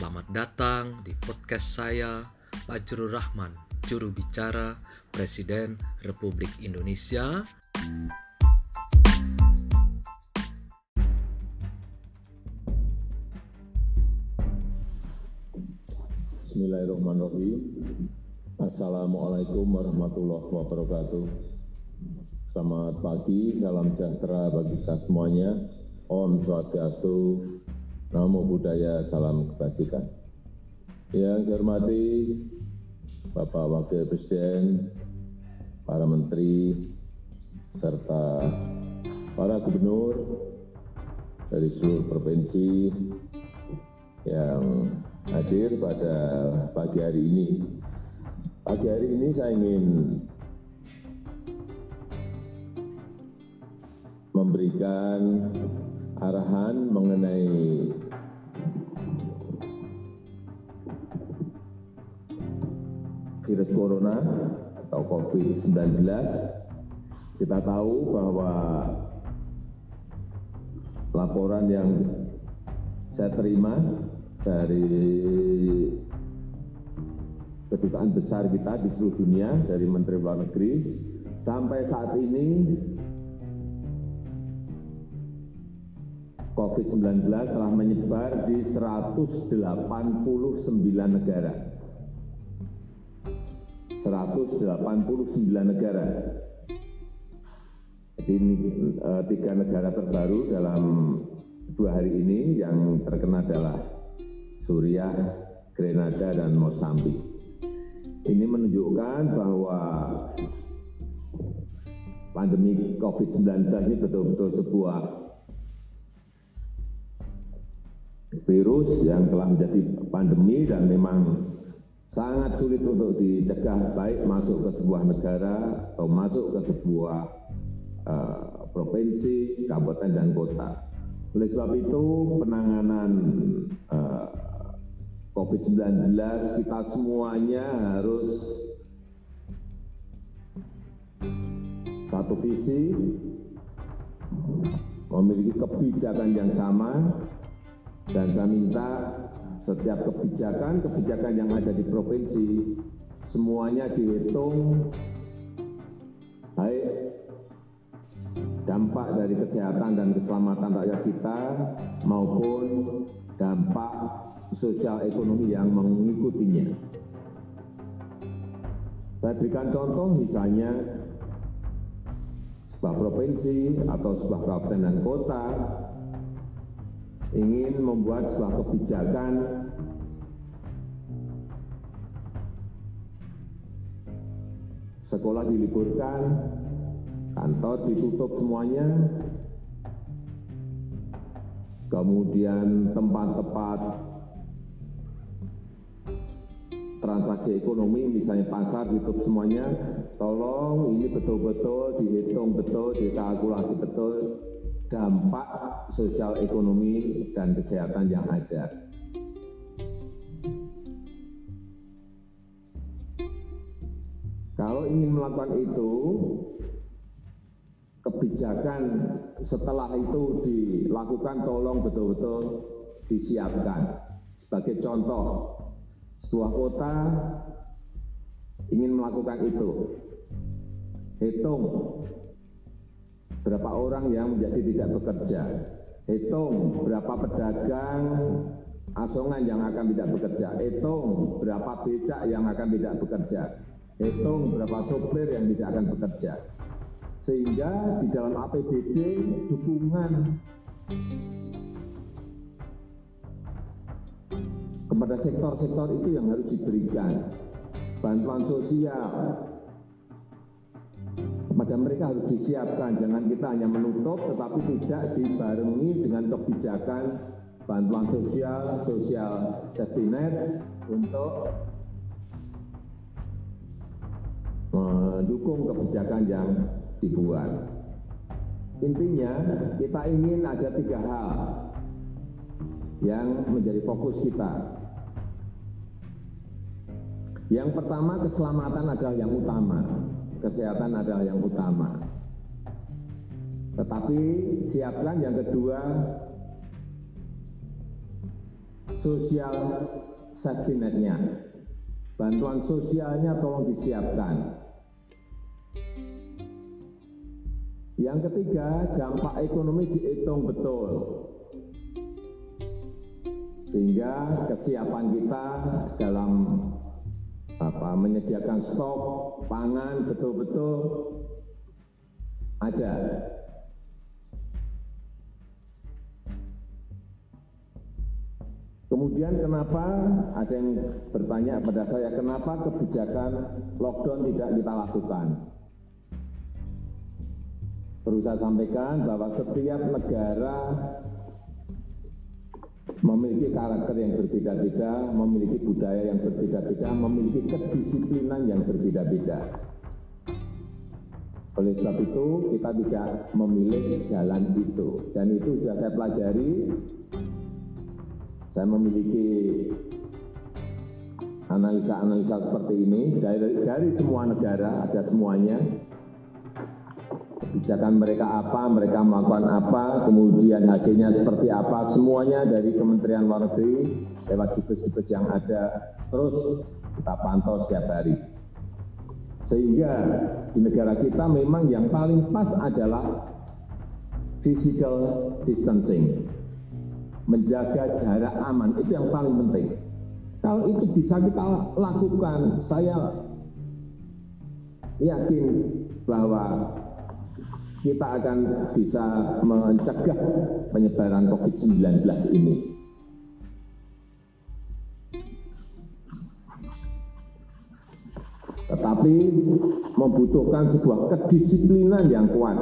Selamat datang di podcast saya, Fajrul Rahman, juru bicara Presiden Republik Indonesia. Bismillahirrahmanirrahim. Assalamualaikum warahmatullahi wabarakatuh. Selamat pagi, salam sejahtera bagi kita semuanya. Om Swastiastu, Namo Buddhaya, salam kebajikan. Yang saya hormati Bapak Wakil Presiden, para menteri, serta para gubernur dari seluruh provinsi yang hadir pada pagi hari ini. Pagi hari ini saya ingin memberikan arahan mengenai virus corona atau COVID-19. Kita tahu bahwa laporan yang saya terima dari kedutaan besar kita di seluruh dunia dari Menteri Luar Negeri sampai saat ini COVID-19 telah menyebar di 189 negara. 189 negara. Jadi ini eh, tiga negara terbaru dalam dua hari ini yang terkena adalah Suriah, Grenada, dan Mozambik. Ini menunjukkan bahwa pandemi COVID-19 ini betul-betul sebuah virus yang telah menjadi pandemi dan memang sangat sulit untuk dicegah baik masuk ke sebuah negara atau masuk ke sebuah uh, provinsi, kabupaten dan kota. Oleh sebab itu penanganan uh, COVID-19 kita semuanya harus satu visi, memiliki kebijakan yang sama, dan saya minta setiap kebijakan, kebijakan yang ada di provinsi, semuanya dihitung baik dampak dari kesehatan dan keselamatan rakyat kita maupun dampak sosial ekonomi yang mengikutinya. Saya berikan contoh misalnya sebuah provinsi atau sebuah kabupaten dan kota ingin membuat sebuah kebijakan. Sekolah diliburkan, kantor ditutup semuanya, kemudian tempat-tempat transaksi ekonomi misalnya pasar ditutup semuanya, tolong ini betul-betul dihitung betul, dikalkulasi betul dampak sosial ekonomi dan kesehatan yang ada. Kalau ingin melakukan itu, kebijakan setelah itu dilakukan tolong betul-betul disiapkan. Sebagai contoh, sebuah kota ingin melakukan itu. Hitung berapa orang yang menjadi tidak bekerja. Hitung berapa pedagang asongan yang akan tidak bekerja. Hitung berapa becak yang akan tidak bekerja. Hitung berapa sopir yang tidak akan bekerja. Sehingga di dalam APBD dukungan kepada sektor-sektor itu yang harus diberikan. Bantuan sosial, kepada mereka harus disiapkan. Jangan kita hanya menutup tetapi tidak dibarengi dengan kebijakan bantuan sosial, sosial safety net untuk mendukung kebijakan yang dibuat. Intinya kita ingin ada tiga hal yang menjadi fokus kita. Yang pertama keselamatan adalah yang utama kesehatan adalah yang utama. Tetapi siapkan yang kedua sosial safety net-nya. Bantuan sosialnya tolong disiapkan. Yang ketiga, dampak ekonomi dihitung betul. Sehingga kesiapan kita dalam apa, menyediakan stok pangan betul-betul ada. Kemudian kenapa ada yang bertanya pada saya, kenapa kebijakan lockdown tidak kita lakukan? Perlu saya sampaikan bahwa setiap negara memiliki karakter yang berbeda-beda, memiliki budaya yang berbeda-beda, memiliki kedisiplinan yang berbeda-beda. Oleh sebab itu, kita tidak memilih jalan itu. Dan itu sudah saya pelajari saya memiliki analisa-analisa seperti ini dari, dari semua negara, ada semuanya. Kebijakan mereka apa, mereka melakukan apa, kemudian hasilnya seperti apa, semuanya dari Kementerian Luar Negeri lewat dubes-dubes yang ada, terus kita pantau setiap hari. Sehingga di negara kita memang yang paling pas adalah physical distancing menjaga jarak aman itu yang paling penting. Kalau itu bisa kita lakukan, saya yakin bahwa kita akan bisa mencegah penyebaran COVID-19 ini. Tetapi membutuhkan sebuah kedisiplinan yang kuat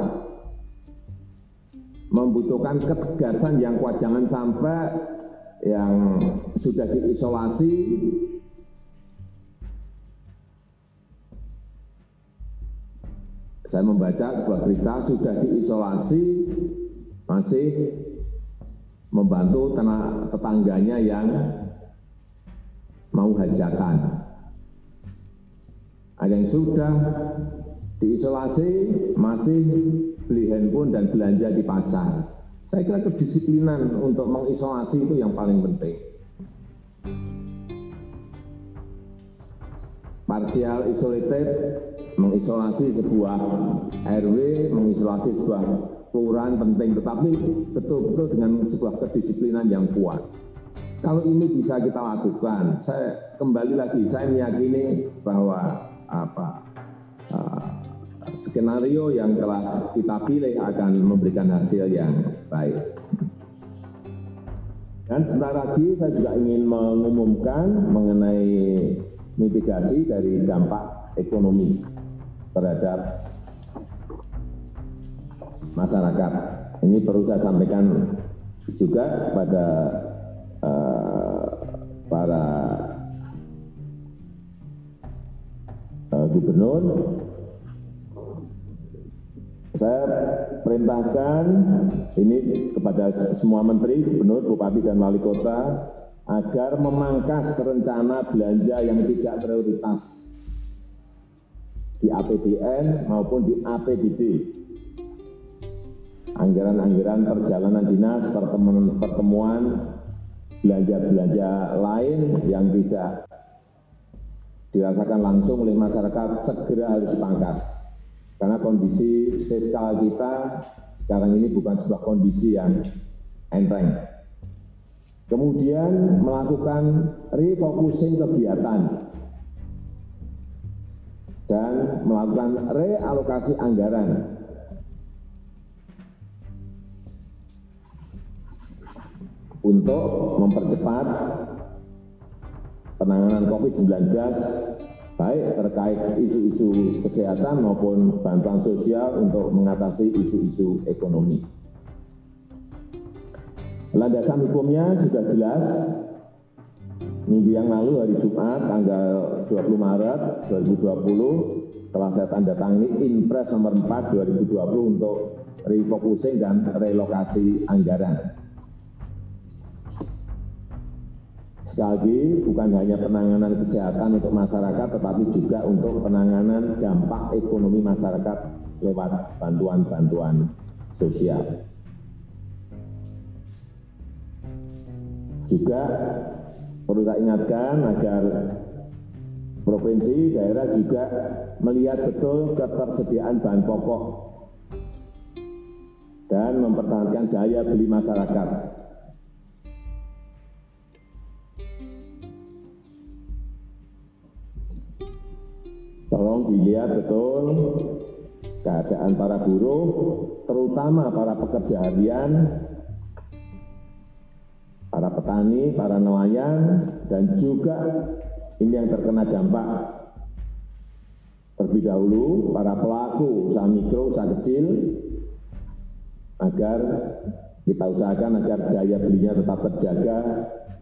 membutuhkan ketegasan yang kuat jangan sampai yang sudah diisolasi saya membaca sebuah berita sudah diisolasi masih membantu tetangganya yang mau hajatan. Ada yang sudah diisolasi masih beli handphone dan belanja di pasar. Saya kira kedisiplinan untuk mengisolasi itu yang paling penting. Partial isolated mengisolasi sebuah RW, mengisolasi sebuah kelurahan penting, tetapi betul-betul dengan sebuah kedisiplinan yang kuat. Kalau ini bisa kita lakukan, saya kembali lagi, saya meyakini bahwa apa uh, skenario yang telah kita pilih akan memberikan hasil yang baik. Dan sebentar lagi saya juga ingin mengumumkan mengenai mitigasi dari dampak ekonomi terhadap masyarakat. Ini perlu saya sampaikan juga pada uh, para uh, gubernur saya perintahkan ini kepada semua menteri, gubernur, bupati, dan wali kota agar memangkas rencana belanja yang tidak prioritas di APBN maupun di APBD. Anggaran-anggaran perjalanan dinas, pertemuan, pertemuan belanja-belanja lain yang tidak dirasakan langsung oleh masyarakat segera harus dipangkas karena kondisi fiskal kita sekarang ini bukan sebuah kondisi yang enteng. Kemudian melakukan refocusing kegiatan dan melakukan realokasi anggaran untuk mempercepat penanganan COVID-19 baik terkait isu-isu kesehatan maupun bantuan sosial untuk mengatasi isu-isu ekonomi. Landasan hukumnya sudah jelas. Minggu yang lalu hari Jumat tanggal 20 Maret 2020 telah saya tanda tangani Inpres nomor 4 2020 untuk refocusing dan relokasi anggaran. Sekali lagi, bukan hanya penanganan kesehatan untuk masyarakat, tetapi juga untuk penanganan dampak ekonomi masyarakat lewat bantuan-bantuan sosial. Juga perlu saya ingatkan agar provinsi, daerah juga melihat betul ketersediaan bahan pokok dan mempertahankan daya beli masyarakat. Tolong dilihat betul keadaan para buruh, terutama para pekerja harian, para petani, para nelayan, dan juga ini yang terkena dampak terlebih dahulu para pelaku usaha mikro, usaha kecil, agar kita usahakan agar daya belinya tetap terjaga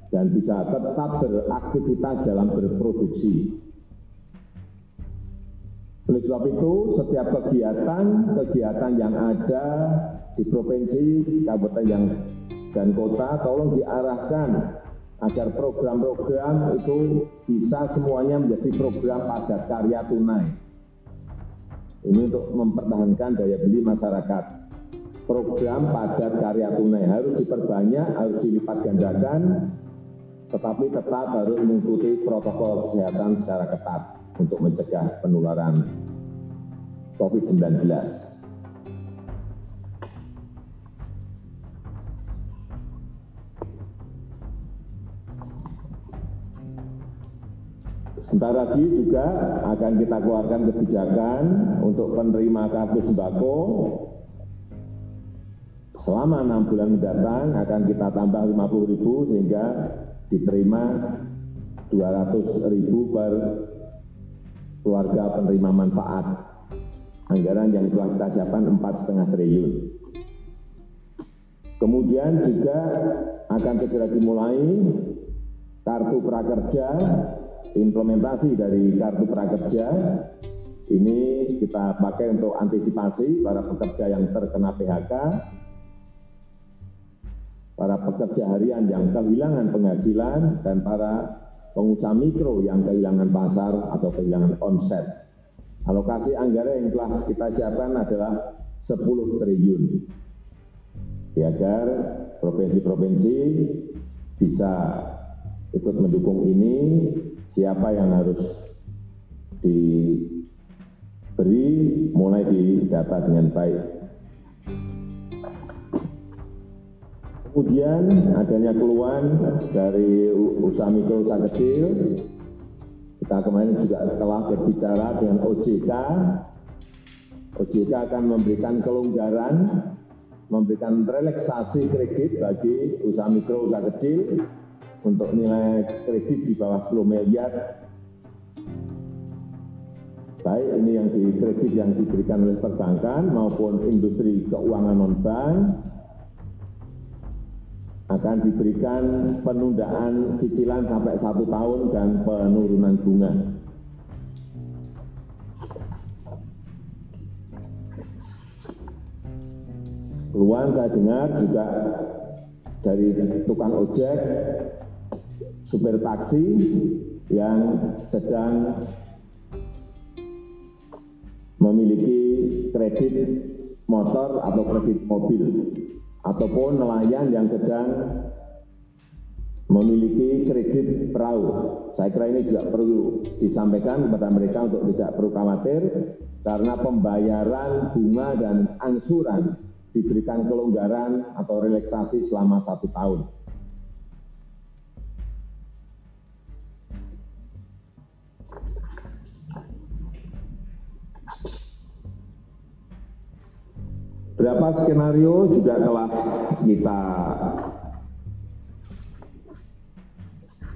dan bisa tetap beraktivitas dalam berproduksi. Oleh sebab itu, setiap kegiatan, kegiatan yang ada di provinsi, kabupaten yang dan kota, tolong diarahkan agar program-program itu bisa semuanya menjadi program padat karya tunai. Ini untuk mempertahankan daya beli masyarakat. Program padat karya tunai harus diperbanyak, harus dilipat gandakan, tetapi tetap harus mengikuti protokol kesehatan secara ketat untuk mencegah penularan COVID-19. Sebentar lagi juga akan kita keluarkan kebijakan untuk penerima kartu sembako selama enam bulan mendatang akan kita tambah 50 ribu sehingga diterima 200 ribu per keluarga penerima manfaat anggaran yang telah kita siapkan 4,5 triliun. Kemudian juga akan segera dimulai kartu prakerja implementasi dari kartu prakerja ini kita pakai untuk antisipasi para pekerja yang terkena PHK, para pekerja harian yang kehilangan penghasilan, dan para pengusaha mikro yang kehilangan pasar atau kehilangan omset. Alokasi anggaran yang telah kita siapkan adalah 10 triliun. Agar provinsi-provinsi bisa ikut mendukung ini siapa yang harus diberi mulai didata dengan baik. Kemudian adanya keluhan dari usaha mikro usaha kecil, kita kemarin juga telah berbicara dengan OJK. OJK akan memberikan kelonggaran, memberikan relaksasi kredit bagi usaha mikro usaha kecil untuk nilai kredit di bawah 10 miliar. Baik ini yang di kredit yang diberikan oleh perbankan maupun industri keuangan non-bank. Akan diberikan penundaan cicilan sampai satu tahun dan penurunan bunga. Keluhan saya dengar juga dari tukang ojek supir taksi yang sedang memiliki kredit motor atau kredit mobil ataupun nelayan yang sedang memiliki kredit perahu. Saya kira ini juga perlu disampaikan kepada mereka untuk tidak perlu khawatir karena pembayaran bunga dan angsuran diberikan kelonggaran atau relaksasi selama satu tahun. Berapa skenario juga telah kita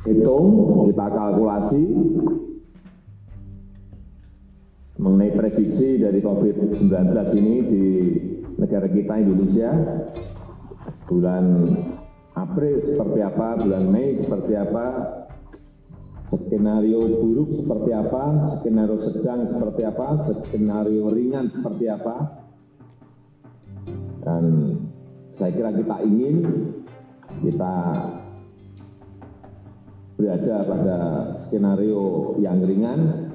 hitung, kita kalkulasi. Mengenai prediksi dari COVID-19 ini di negara kita Indonesia bulan April seperti apa, bulan Mei seperti apa, skenario buruk seperti apa, skenario sedang seperti apa, skenario ringan seperti apa, dan saya kira kita ingin kita berada pada skenario yang ringan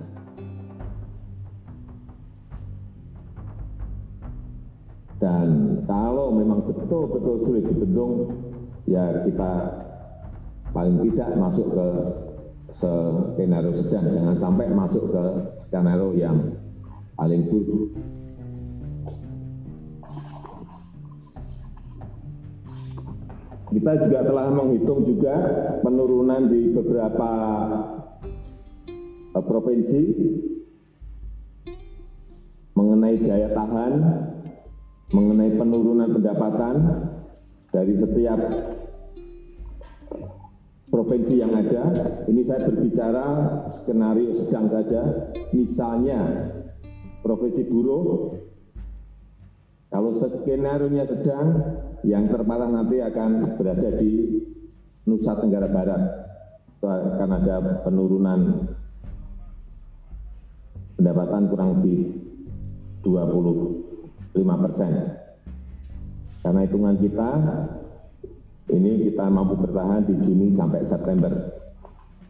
dan kalau memang betul-betul sulit dibendung ya kita paling tidak masuk ke skenario sedang, jangan sampai masuk ke skenario yang paling buruk. Kita juga telah menghitung juga penurunan di beberapa eh, provinsi mengenai daya tahan, mengenai penurunan pendapatan dari setiap provinsi yang ada. Ini saya berbicara skenario sedang saja. Misalnya provinsi buruh, kalau skenario-nya sedang, yang terparah nanti akan berada di Nusa Tenggara Barat. Itu akan ada penurunan pendapatan kurang lebih 25 persen. Karena hitungan kita, ini kita mampu bertahan di Juni sampai September.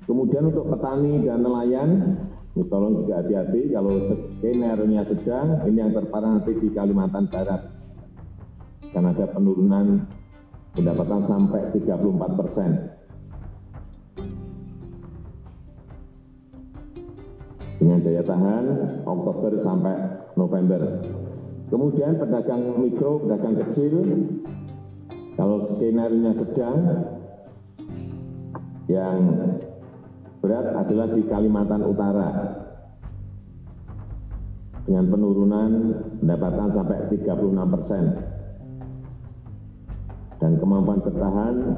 Kemudian untuk petani dan nelayan, tolong juga hati-hati kalau skenario-nya sedang, ini yang terparah nanti di Kalimantan Barat karena ada penurunan pendapatan sampai 34 persen. Dengan daya tahan Oktober sampai November. Kemudian pedagang mikro, pedagang kecil, kalau skenario sedang, yang berat adalah di Kalimantan Utara dengan penurunan pendapatan sampai 36 persen dan kemampuan bertahan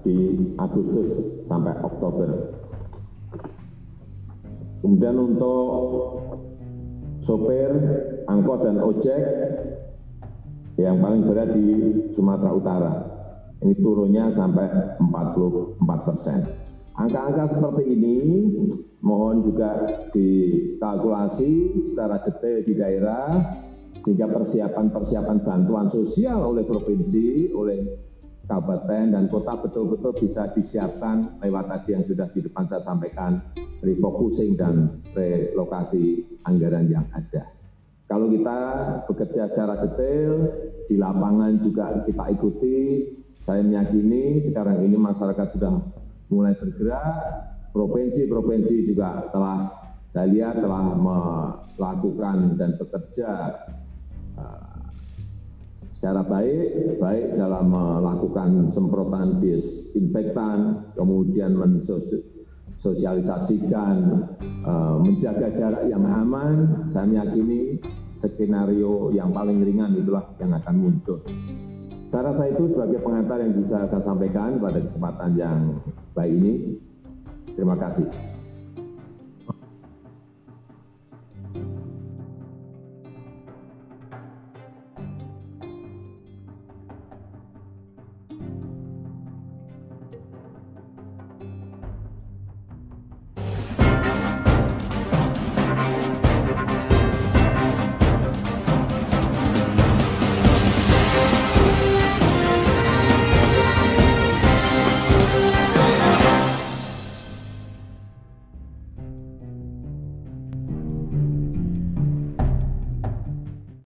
di Agustus sampai Oktober. Kemudian untuk sopir, angkot dan ojek yang paling berat di Sumatera Utara. Ini turunnya sampai 44 persen. Angka-angka seperti ini mohon juga dikalkulasi secara detail di daerah sehingga persiapan-persiapan bantuan sosial oleh provinsi, oleh kabupaten dan kota betul-betul bisa disiapkan lewat tadi yang sudah di depan saya sampaikan, refocusing dan relokasi anggaran yang ada. Kalau kita bekerja secara detail, di lapangan juga kita ikuti, saya meyakini sekarang ini masyarakat sudah mulai bergerak, provinsi-provinsi juga telah saya lihat telah melakukan dan bekerja secara baik, baik dalam melakukan semprotan disinfektan, kemudian mensosialisasikan, eh, menjaga jarak yang aman, saya meyakini skenario yang paling ringan itulah yang akan muncul. Saya rasa itu sebagai pengantar yang bisa saya sampaikan pada kesempatan yang baik ini. Terima kasih.